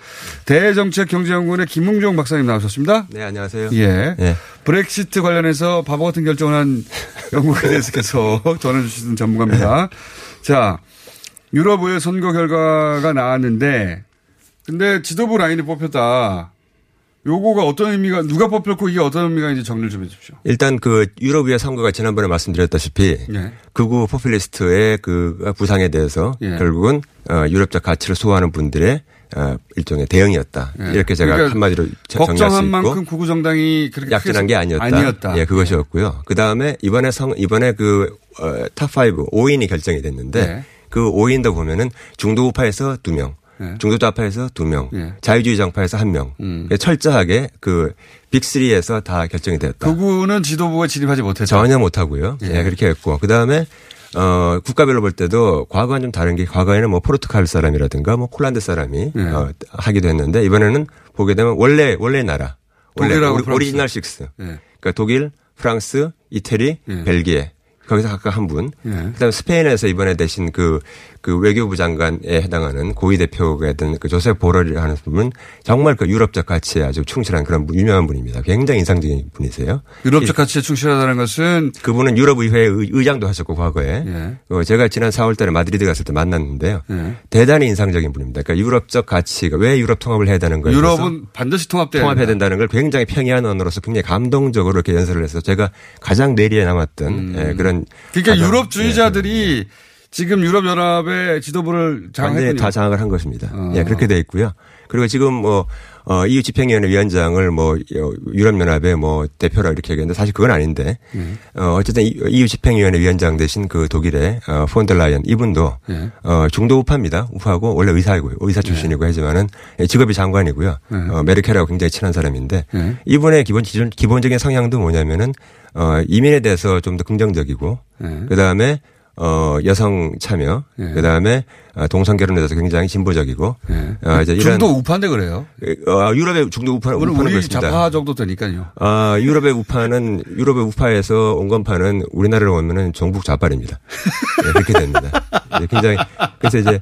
대정책경제연구원의 김웅종 박사님 나오셨습니다. 네, 안녕하세요. 예. 예. 브렉시트 관련해서 바보 같은 결정을 한 연구에 대해서 계속 전해주시는 전문가입니다. 자, 유럽 의회 선거 결과가 나왔는데, 근데 지도부 라인이 뽑혔다. 요거가 어떤 의미가, 누가 뽑혔고 이게 어떤 의미가 이제 정리를 좀 해주십시오. 일단 그 유럽의회 선거가 지난번에 말씀드렸다시피 네. 극우 포퓰리스트의 그 부상에 대해서 예. 결국은 어, 유럽적 가치를 소화하는 분들의 어, 일종의 대응이었다. 예. 이렇게 제가 그러니까 한마디로 정- 정리할 수 걱정한 있고 만큼 극우 정당이 그렇게 약진한 게 아니었다. 아니었다. 예, 그것이었고요. 그 다음에 이번에 성, 이번에 그, 어, top 5, 5인이 결정이 됐는데 네. 그 5인도 보면은 중도 우파에서 2명, 네. 중도좌파에서 2명, 예. 자유주의 정파에서 1명. 음. 철저하게 그 big 3에서 다 결정이 되었다. 극우는 지도부에 진입하지 못했다. 전혀 못하고요. 예. 예, 그렇게 했고. 그 다음에, 어, 국가별로 볼 때도 과거와는 좀 다른 게 과거에는 뭐 포르투갈 사람이라든가 뭐 폴란드 사람이 예. 어, 하기도 했는데 이번에는 보게 되면 원래, 원래 나라. 원래 독일하고 오리- 프랑스. original six. 예. 그러니까 독일, 프랑스, 이태리, 예. 벨기에. 거기서 각각 한 분. 예. 그다음에 스페인에서 이번에 대신 그, 그 외교부 장관에 해당하는 고위 대표가 했던 그 조셉 보렐이라는 분은 정말 그 유럽적 가치에 아주 충실한 그런 유명한 분입니다. 굉장히 인상적인 분이세요. 유럽적 가치에 충실하다는 것은 그분은 유럽 의회 의장도 하셨고 과거에 예. 어, 제가 지난 4월달에 마드리드 갔을 때 만났는데요. 예. 대단히 인상적인 분입니다. 그러니까 유럽적 가치가 왜 유럽 통합을 해야 되는 거예요? 유럽은 반드시 통합돼야 통합해야 된다. 된다는 걸 굉장히 평이한 언어로서 굉장히 감동적으로 이렇게 연설을 해서 제가 가장 뇌리에 남았던 예, 그런 그러니까 유럽주의자들이 지금 유럽연합의 지도부를 장악했군요. 다 장악을 한 것입니다. 어. 예, 그렇게 돼 있고요. 그리고 지금 뭐, 어, EU 집행위원회 위원장을 뭐, 어, 유럽연합의 뭐, 대표라 이렇게 얘기했는데 사실 그건 아닌데, 네. 어, 어쨌든 EU 집행위원회 위원장 대신 그 독일의, 어, 폰델라이언 이분도, 네. 어, 중도 우파입니다. 우파고 원래 의사이고요. 의사 출신이고 하지만은 예, 직업이 장관이고요. 네. 어, 메르켈하고 굉장히 친한 사람인데, 이분의 기본, 기존, 기본적인 성향도 뭐냐면은, 어, 이민에 대해서 좀 더 긍정적이고, 네. 그 다음에 어, 여성 참여, 그 다음에 어, 동성 결혼에 대해서 굉장히 진보적이고, 어, 이제 이런. 중도 우파인데 그래요. 어, 유럽의 중도 우파, 우파는 우리 그렇습니다. 좌파 정도 되니까요. 아, 유럽의 우파는, 유럽의 우파에서 온 건파는 우리나라로 오면은 종북 좌빨입니다. 네, 그렇게 됩니다. 네, 굉장히, 그래서 이제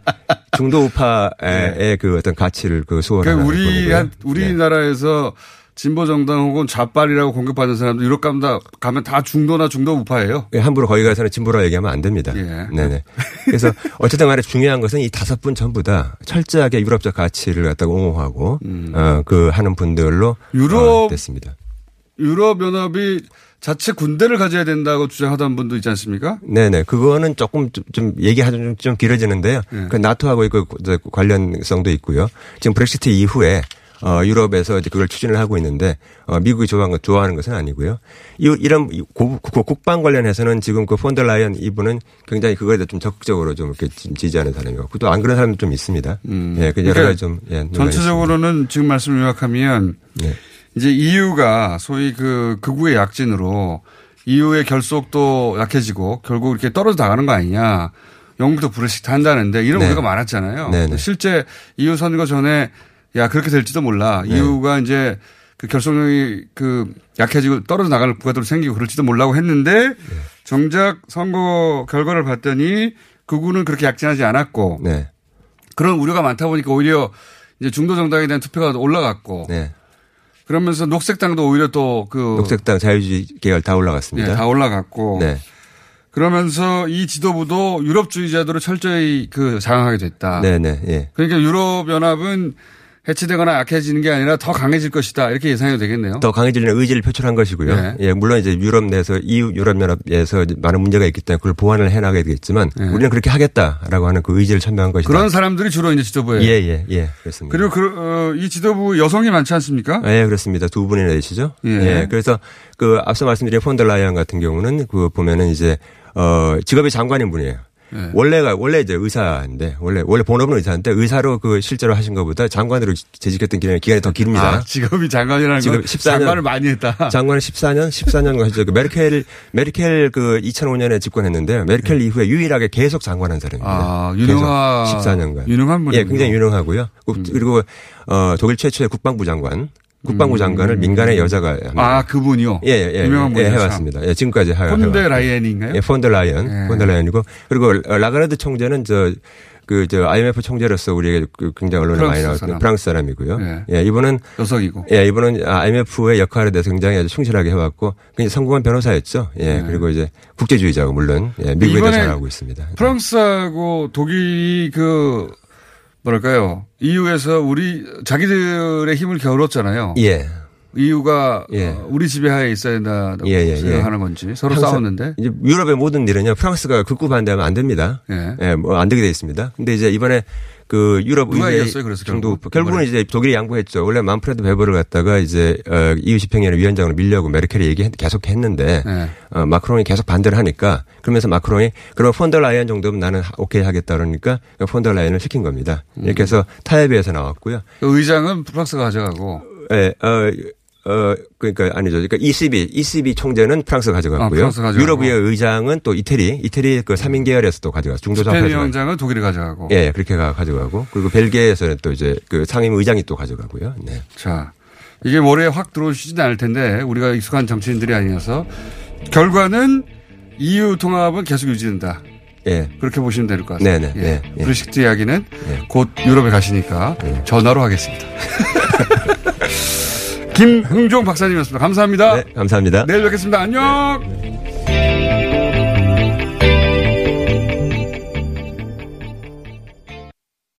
중도 우파의 그 어떤 가치를 그 수호하는. 그러니까 우리 한 우리나라에서 진보 정당 혹은 좌빨이라고 공격받는 사람들 유럽 가면 가면 다 중도나 중도 우파예요. 예, 함부로 거기 가서는 진보라고 얘기하면 안 됩니다. 예. 네네. 그래서 어쨌든 간에 중요한 것은 이 다섯 분 전부 다 철저하게 유럽적 가치를 갖다가 옹호하고, 어, 그 하는 분들로. 음. 유럽- 어, 됐습니다. 유럽 연합이 자체 군대를 가져야 된다고 주장하던 분도 있지 않습니까? 네네. 그거는 조금 좀, 좀 얘기하면 좀, 좀 길어지는데요. 예. 그 나토하고 그 관련성도 있고요. 지금 브렉시트 이후에 어, 유럽에서 이제 그걸 추진을 하고 있는데, 어, 미국이 좋아하는, 것, 좋아하는 것은 아니고요. 이, 이런 고- 고- 국방 관련해서는 지금 그 폰델라이언 이분은 굉장히 그거에 대해 좀 적극적으로 좀 이렇게 지- 지지하는 사람이고, 또 안 그런 사람도 좀 있습니다. 예, 그 여러 그러니까 가지 좀, 예, 전체적으로는 지금 말씀을 요약하면 네. 이제 EU가 소위 그 극우의 약진으로 EU의 결속도 약해지고 결국 이렇게 떨어져 나가는 거 아니냐. 영국도 브렉시트 한다는데 이런 네. 우려가 많았잖아요. 네, 네. 실제 EU 선거 전에 야 그렇게 될지도 몰라. 네. EU가 이제 그 결속력이 그 약해지고 떨어져 나갈 국가들로 생기고 그럴지도 몰라고 했는데 네. 정작 선거 결과를 봤더니 극우는 그렇게 약진하지 않았고 네. 그런 우려가 많다 보니까 오히려 이제 중도 정당에 대한 투표가 올라갔고 네. 그러면서 녹색당도 오히려 또 그 녹색당 자유주의 계열 다 올라갔습니다. 예, 다 올라갔고 네. 그러면서 이 지도부도 유럽주의자들을 철저히 그 장악하게 됐다. 네네. 예. 그러니까 유럽 연합은 해체되거나 약해지는 게 아니라 더 강해질 것이다 이렇게 예상해도 되겠네요. 더 강해지는 의지를 표출한 것이고요. 네. 예, 물론 이제 유럽 내에서 EU 유럽연합에서 많은 문제가 있기 때문에 그걸 보완을 해 나가야 되겠지만 우리는 그렇게 하겠다라고 하는 그 의지를 천명한 것이다. 네. 그런 사람들이 주로 이제 지도부에 예, 예, 예. 그렇습니다. 그리고 그, 어, 이 지도부 여성이 많지 않습니까? 예, 그렇습니다. 두 분이나 되시죠? 예. 예. 그래서 그 앞서 말씀드린 폰델라이언 같은 경우는 그 보면은 이제 어 직업이 장관인 분이에요. 예. 원래가 원래 이제 의사인데 원래 원래 본업은 의사인데 의사로 그 실제로 하신 것보다 장관으로 재직했던 기간이, 기간이 더 길입니다. 아, 직업이 장관이라는 지금 건 14년 장관을 많이 했다. 장관은 14년, 14년 하셨죠. 그 메르켈, 메르켈 그 2005년에 집권했는데요. 메르켈 이후에 유일하게 계속 장관한 사람입니다. 네. 아, 계속 14년간. 유능한. 음. 예, 굉장히 유능하고요. 그리고 어 독일 최초의 국방부 장관, 국방부 장관을 민간의 여자가 합니다. 음. 아, 그분이요? 예, 예, 예. 유명한 예, 분이죠. 해왔습니다. 예, 지금까지 하, 폰데 해왔고. 라이엔인가요? 예, 폰델라이언, 예. 폰델라이언이고 그리고 라가르드 총재는 저 그, 저, IMF 총재로서 우리에게 그 굉장히 언론에 많이 나왔던 사람. 프랑스 사람이고요. 예. 예, 이분은. 여성이고. 예, 이분은 IMF의 역할에 대해서 굉장히 아주 충실하게 해왔고, 굉장히 성공한 변호사였죠. 예, 그리고 이제 국제주의자고 물론, 예, 미국에도 잘하고 있습니다. 프랑스하고 독일이 그 뭐랄까요 EU에서 우리 자기들의 힘을 겨뤘잖아요. 예. EU가 예. 어, 우리 지배하에 있어야 된다고 예, 예, 예. 생각하는 건지 서로 싸웠는데 이제 유럽의 모든 일은요, 프랑스가 극구 반대하면 안 됩니다. 예. 뭐 안 되게 돼 있습니다. 근데 이제 이번에 그 유럽 의회 정도 결국? 결국은 이제 독일이 양보했죠. 원래 만프레드 베버를 갖다가 이제 어, EU 집행위원회 위원장으로 밀려고 메르켈이 얘기 계속 했는데 네. 어, 마크롱이 계속 반대를 하니까 그러면서 마크롱이 그럼 폰더라이언 정도면 나는 하- 오케이 하겠다 그러니까 폰더라이언을 시킨 겁니다. 이렇게 해서 타협에서 나왔고요. 그 의장은 프랑스가 가져가고 예, 어, 어, 그러니까 아니죠. 그러니까 ECB, ECB 총재는 프랑스 아, 가져갔고요. 프랑스 가져가고. 유럽의 의장은 또 이태리, 이태리 그 3인 계열에서 또 가져갔어요. 중도좌파에서. 위원장은 독일이 가져가고. 예, 그렇게 가, 가져가고. 그리고 벨기에에서는 또 이제 그 상임 의장이 또 가져가고요. 네. 자, 이게 머리에 확 들어오시지는 않을 텐데 우리가 익숙한 정치인들이 아니어서 결과는 EU 통합은 계속 유지된다. 예. 그렇게 보시면 될 것 같습니다. 네네. 예. 네, 예. 브렉시트 이야기는 곧 유럽에 가시니까 전화로 하겠습니다. 김흥종 박사님이었습니다. 감사합니다. 네, 감사합니다. 내일 뵙겠습니다. 안녕.